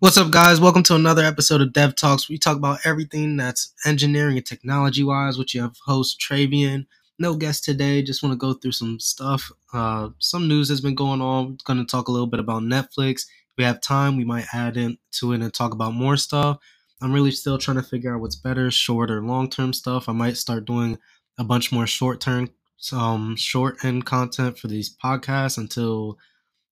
What's up, guys? Welcome to another episode of Dev Talks. We talk about everything that's engineering and technology wise. Which you have host Travian. No guest today. Just want to go through some stuff. Uh, some news has been going on. Going to talk a little bit about Netflix. If we have time, we might add into it and talk about more stuff. I'm really still trying to figure out what's better, short or long term stuff. I might start doing a bunch more short term, um, short end content for these podcasts until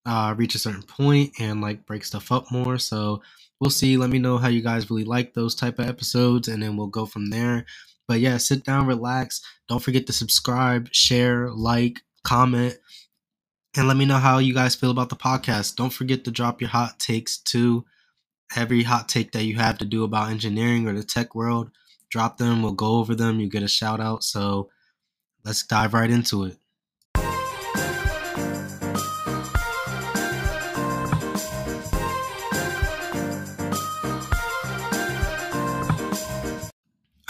uh, reach a certain point and like break stuff up more. So we'll see. Let me know how you guys really like those type of episodes, and then we'll go from there. But yeah, sit down, relax. Don't forget to subscribe, share, like, comment, and let me know how you guys feel about the podcast. Don't forget to drop your hot takes too. Every hot take that you have to do about engineering or the tech world, drop them. We'll go over them. You get a shout out. So let's dive right into it.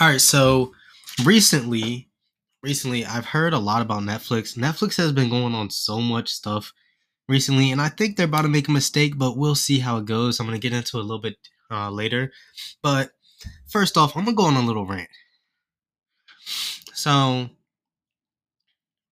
All right, so recently, recently I've heard a lot about Netflix. Netflix has been going on so much stuff recently, and I think they're about to make a mistake, but we'll see how it goes. I'm gonna get into it a little bit uh, later, but first off, I'm gonna go on a little rant. So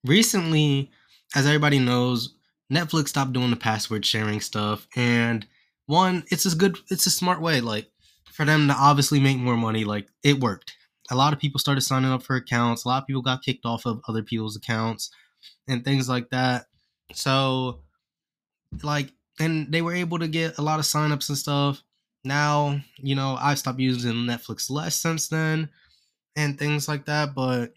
recently, as everybody knows, Netflix stopped doing the password sharing stuff, and one, it's a good, it's a smart way, like for them to obviously make more money. Like it worked a lot of people started signing up for accounts. A lot of people got kicked off of other people's accounts and things like that. So, like, and they were able to get a lot of signups and stuff. Now, you know, I stopped using Netflix less since then and things like that, but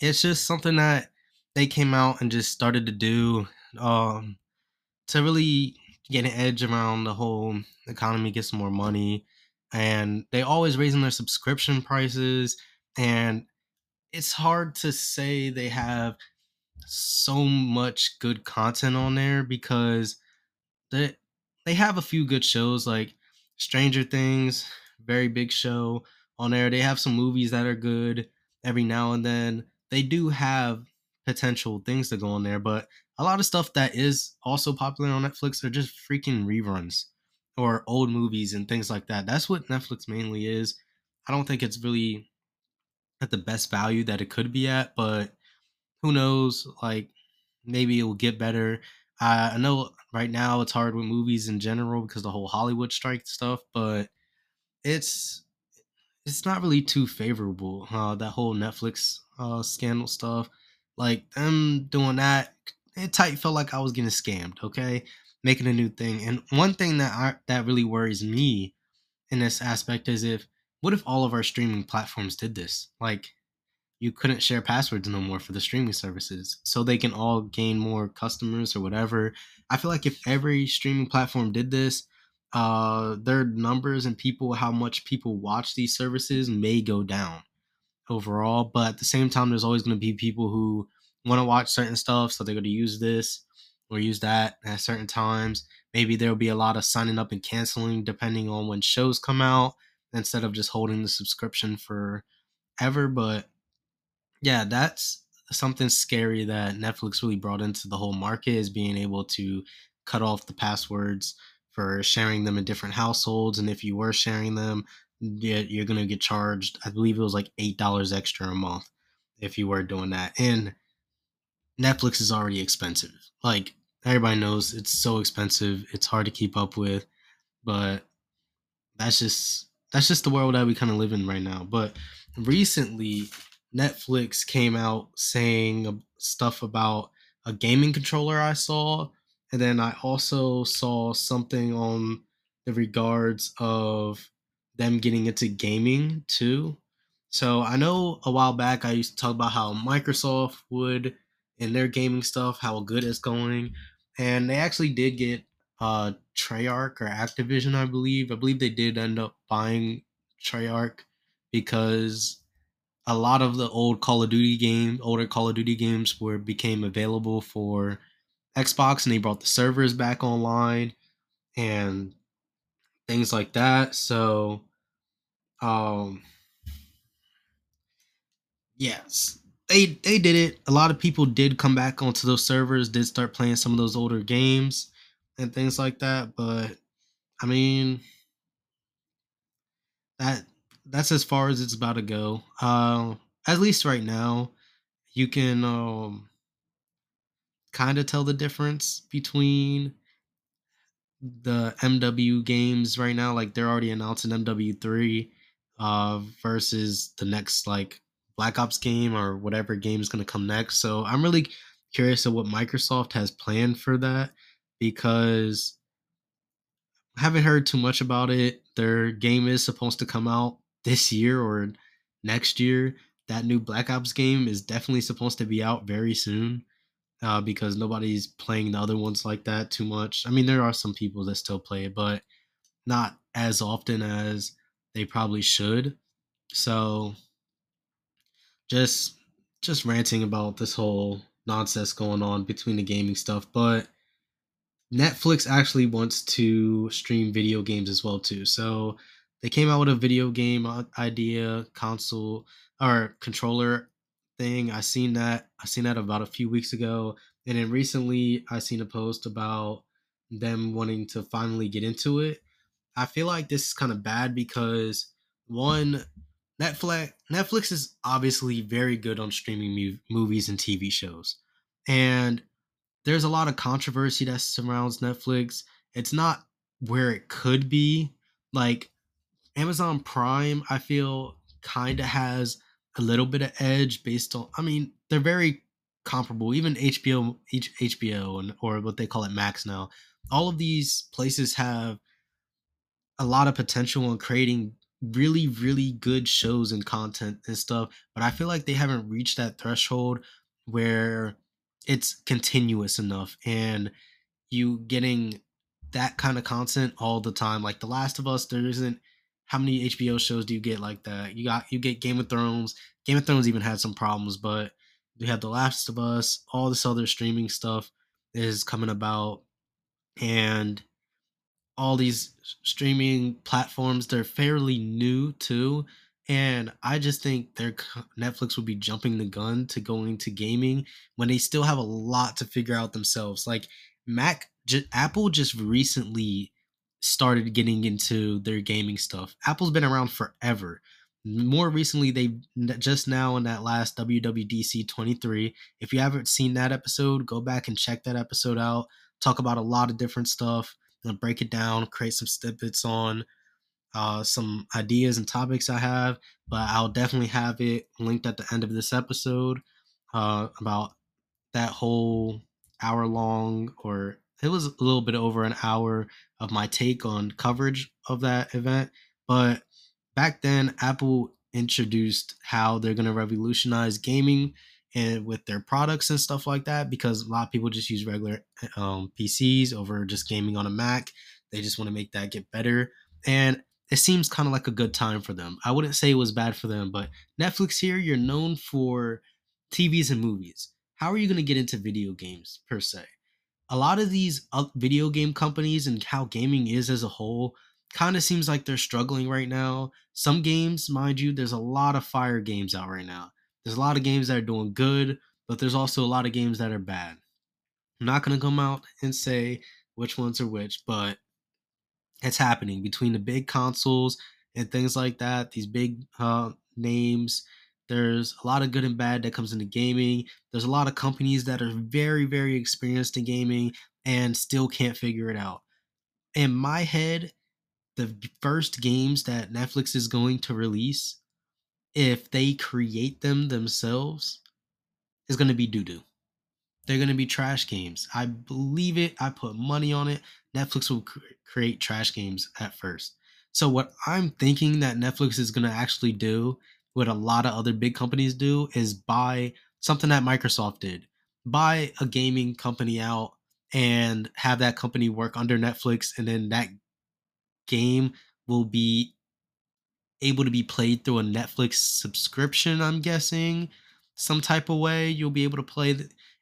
it's just something that they came out and just started to do um, to really get an edge around the whole economy, get some more money, and they always raising their subscription prices and it's hard to say they have so much good content on there because they they have a few good shows like Stranger Things, very big show on there. They have some movies that are good every now and then. They do have potential things to go on there, but a lot of stuff that is also popular on Netflix are just freaking reruns or old movies and things like that. That's what Netflix mainly is. I don't think it's really at the best value that it could be at, but who knows? Like maybe it will get better. I, I know right now it's hard with movies in general because the whole Hollywood strike stuff, but it's it's not really too favorable. Uh, that whole Netflix uh, scandal stuff, like them doing that, it tight felt like I was getting scammed. Okay, making a new thing. And one thing that I, that really worries me in this aspect is if what if all of our streaming platforms did this? Like you couldn't share passwords no more for the streaming services so they can all gain more customers or whatever. I feel like if every streaming platform did this, uh their numbers and people how much people watch these services may go down overall, but at the same time there's always going to be people who want to watch certain stuff so they're going to use this or use that at certain times. Maybe there'll be a lot of signing up and canceling depending on when shows come out instead of just holding the subscription for ever. But yeah, that's something scary that Netflix really brought into the whole market is being able to cut off the passwords for sharing them in different households. And if you were sharing them, you're going to get charged, I believe it was like $8 extra a month if you were doing that. And Netflix is already expensive. Like everybody knows it's so expensive. It's hard to keep up with, but that's just that's just the world that we kind of live in right now. But recently, Netflix came out saying stuff about a gaming controller I saw, and then I also saw something on the regards of them getting into gaming too. So I know a while back I used to talk about how Microsoft would in their gaming stuff, how good it's going and they actually did get uh Treyarch or Activision, I believe. I believe they did end up buying Treyarch because a lot of the old Call of Duty game, older Call of Duty games were became available for Xbox and they brought the servers back online and things like that. So um yes, they they did it. A lot of people did come back onto those servers, did start playing some of those older games and things like that. But I mean, that that's as far as it's about to go. Uh, at least right now, you can um, kind of tell the difference between the MW games right now. Like they're already announcing MW3 uh, versus the next like Black Ops game or whatever game is going to come next. So I'm really curious of what Microsoft has planned for that because I haven't heard too much about it. Their game is supposed to come out this year or next year. That new Black Ops game is definitely supposed to be out very soon uh, because nobody's playing the other ones like that too much. I mean, there are some people that still play it, but not as often as they probably should. So just just ranting about this whole nonsense going on between the gaming stuff, but Netflix actually wants to stream video games as well too. So they came out with a video game uh, idea console or controller thing. I seen that. I seen that about a few weeks ago, and then recently I seen a post about them wanting to finally get into it. I feel like this is kind of bad because one, Netflix Netflix is obviously very good on streaming mu- movies and TV shows, and there's a lot of controversy that surrounds Netflix. It's not where it could be. Like Amazon Prime, I feel kind of has a little bit of edge based on. I mean, they're very comparable. Even HBO, HBO, and or what they call it Max now. All of these places have a lot of potential in creating really, really good shows and content and stuff. But I feel like they haven't reached that threshold where it's continuous enough and you getting that kind of content all the time. Like The Last of Us, there isn't how many HBO shows do you get like that? You got you get Game of Thrones. Game of Thrones even had some problems, but we have The Last of Us, all this other streaming stuff is coming about and all these streaming platforms they're fairly new too and I just think their Netflix would be jumping the gun to going to gaming when they still have a lot to figure out themselves. Like Mac, j- Apple just recently started getting into their gaming stuff. Apple's been around forever. More recently, they just now in that last WWDC 23. If you haven't seen that episode, go back and check that episode out. Talk about a lot of different stuff and break it down, create some snippets on uh, some ideas and topics I have, but I'll definitely have it linked at the end of this episode uh, about that whole hour long, or it was a little bit over an hour of my take on coverage of that event. But back then, Apple introduced how they're going to revolutionize gaming and with their products and stuff like that because a lot of people just use regular um, PCs over just gaming on a Mac. They just want to make that get better. And it seems kind of like a good time for them. I wouldn't say it was bad for them, but Netflix here, you're known for TVs and movies. How are you going to get into video games per se? A lot of these video game companies and how gaming is as a whole kind of seems like they're struggling right now. Some games, mind you, there's a lot of fire games out right now. There's a lot of games that are doing good, but there's also a lot of games that are bad. I'm not going to come out and say which ones are which, but it's happening between the big consoles and things like that. These big uh, names. There's a lot of good and bad that comes into gaming. There's a lot of companies that are very, very experienced in gaming and still can't figure it out. In my head, the first games that Netflix is going to release, if they create them themselves, is going to be doo doo. They're going to be trash games. I believe it. I put money on it. Netflix will cr- create trash games at first. So, what I'm thinking that Netflix is going to actually do, what a lot of other big companies do, is buy something that Microsoft did buy a gaming company out and have that company work under Netflix, and then that game will be able to be played through a Netflix subscription, I'm guessing. Some type of way you'll be able to play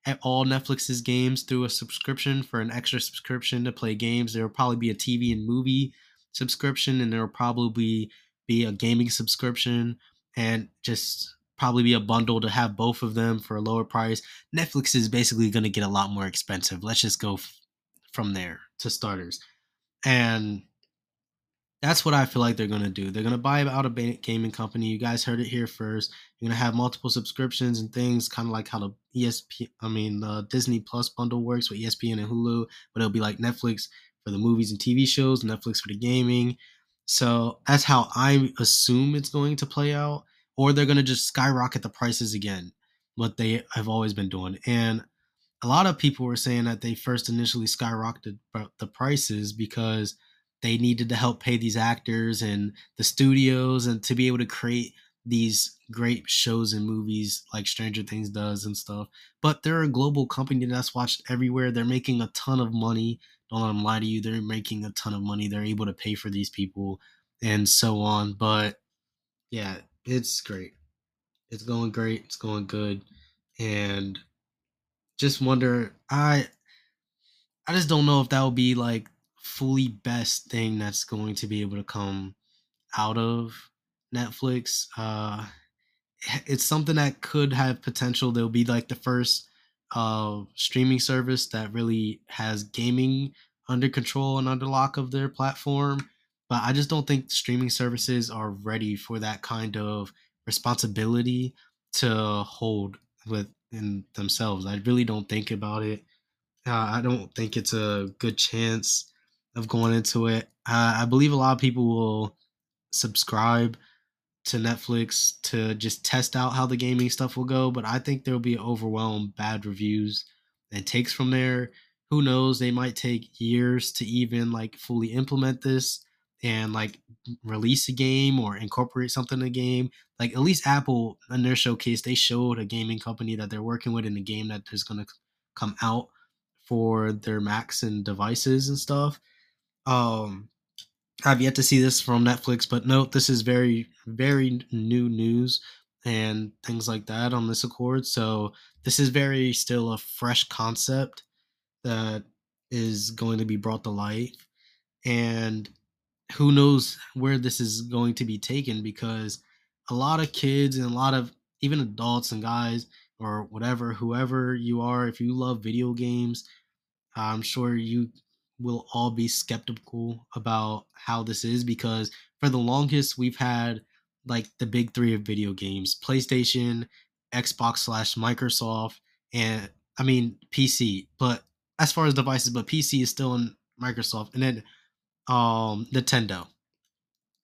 at all Netflix's games through a subscription for an extra subscription to play games. There will probably be a TV and movie subscription, and there will probably be a gaming subscription, and just probably be a bundle to have both of them for a lower price. Netflix is basically going to get a lot more expensive. Let's just go f- from there to starters. And That's what I feel like they're gonna do. They're gonna buy out a gaming company. You guys heard it here first. You're gonna have multiple subscriptions and things, kind of like how the ESP, I mean, the Disney Plus bundle works with ESPN and Hulu, but it'll be like Netflix for the movies and TV shows, Netflix for the gaming. So that's how I assume it's going to play out. Or they're gonna just skyrocket the prices again, what they have always been doing. And a lot of people were saying that they first initially skyrocketed the prices because they needed to help pay these actors and the studios and to be able to create these great shows and movies like Stranger Things does and stuff. But they're a global company that's watched everywhere. They're making a ton of money. Don't let them lie to you. They're making a ton of money. They're able to pay for these people and so on. But yeah, it's great. It's going great. It's going good. And just wonder I I just don't know if that would be like fully best thing that's going to be able to come out of Netflix. Uh, it's something that could have potential. They'll be like the first uh, streaming service that really has gaming under control and under lock of their platform. But I just don't think streaming services are ready for that kind of responsibility to hold within themselves. I really don't think about it. Uh, I don't think it's a good chance of going into it. Uh, I believe a lot of people will subscribe to Netflix to just test out how the gaming stuff will go, but I think there'll be overwhelmed bad reviews and takes from there. Who knows? They might take years to even like fully implement this and like release a game or incorporate something in a game. Like at least Apple in their showcase, they showed a gaming company that they're working with in a game that is going to come out for their Macs and devices and stuff. Um, I've yet to see this from Netflix, but note this is very, very new news and things like that on this Accord. So this is very still a fresh concept that is going to be brought to life. And who knows where this is going to be taken because a lot of kids and a lot of even adults and guys or whatever, whoever you are, if you love video games, I'm sure you will all be skeptical about how this is because for the longest we've had like the big three of video games PlayStation, Xbox slash Microsoft, and I mean PC. But as far as devices, but PC is still in Microsoft, and then um Nintendo.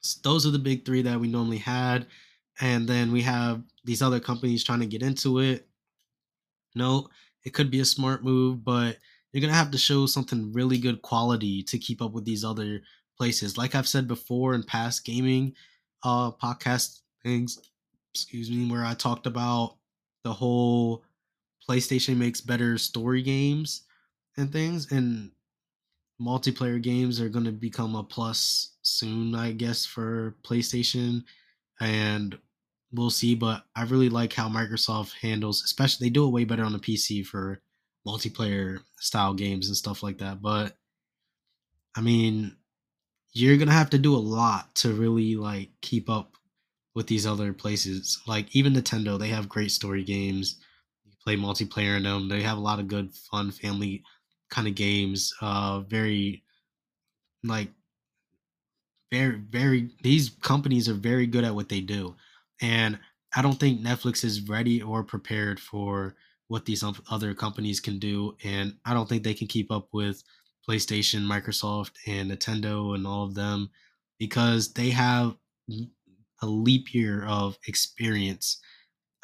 So those are the big three that we normally had, and then we have these other companies trying to get into it. No, it could be a smart move, but you're gonna have to show something really good quality to keep up with these other places. Like I've said before in past gaming uh podcast things, excuse me, where I talked about the whole PlayStation makes better story games and things and multiplayer games are going to become a plus soon I guess for PlayStation and we'll see but I really like how Microsoft handles especially they do it way better on the PC for multiplayer style games and stuff like that. But I mean, you're gonna have to do a lot to really like keep up with these other places. Like even Nintendo, they have great story games. You play multiplayer in them. They have a lot of good, fun family kind of games. Uh, very like very very these companies are very good at what they do and i don't think netflix is ready or prepared for what these other companies can do, and I don't think they can keep up with PlayStation, Microsoft, and Nintendo and all of them because they have a leap year of experience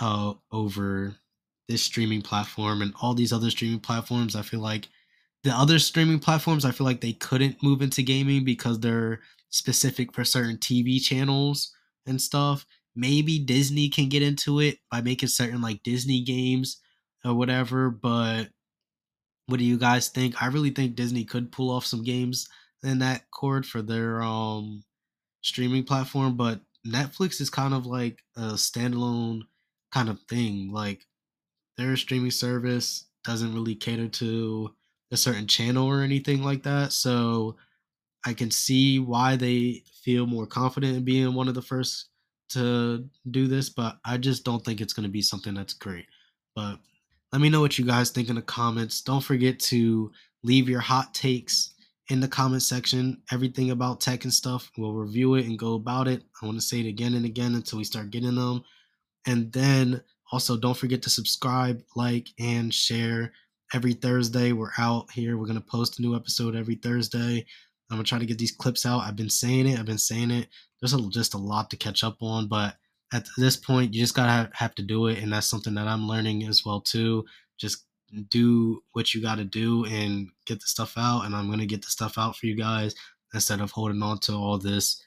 uh, over this streaming platform and all these other streaming platforms. I feel like the other streaming platforms, I feel like they couldn't move into gaming because they're specific for certain TV channels and stuff. Maybe Disney can get into it by making certain like Disney games or whatever. But what do you guys think? I really think Disney could pull off some games in that chord for their um streaming platform, but Netflix is kind of like a standalone kind of thing. Like their streaming service doesn't really cater to a certain channel or anything like that. So I can see why they feel more confident in being one of the first to do this, but I just don't think it's going to be something that's great. But let me know what you guys think in the comments. Don't forget to leave your hot takes in the comment section everything about tech and stuff. We'll review it and go about it. I want to say it again and again until we start getting them. And then also don't forget to subscribe, like, and share. Every Thursday, we're out here. We're gonna post a new episode every Thursday. I'm gonna try to get these clips out. I've been saying it. I've been saying it. There's a, just a lot to catch up on, but at this point, you just gotta have, to do it, and that's something that I'm learning as well too. Just do what you got to do and get the stuff out. And I'm to get the stuff out for you guys instead of holding on to all this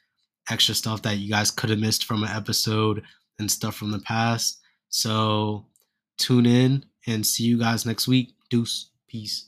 extra stuff that you guys could have missed from an episode and stuff from the past. So tune in and see you guys next week. Deuce. Peace.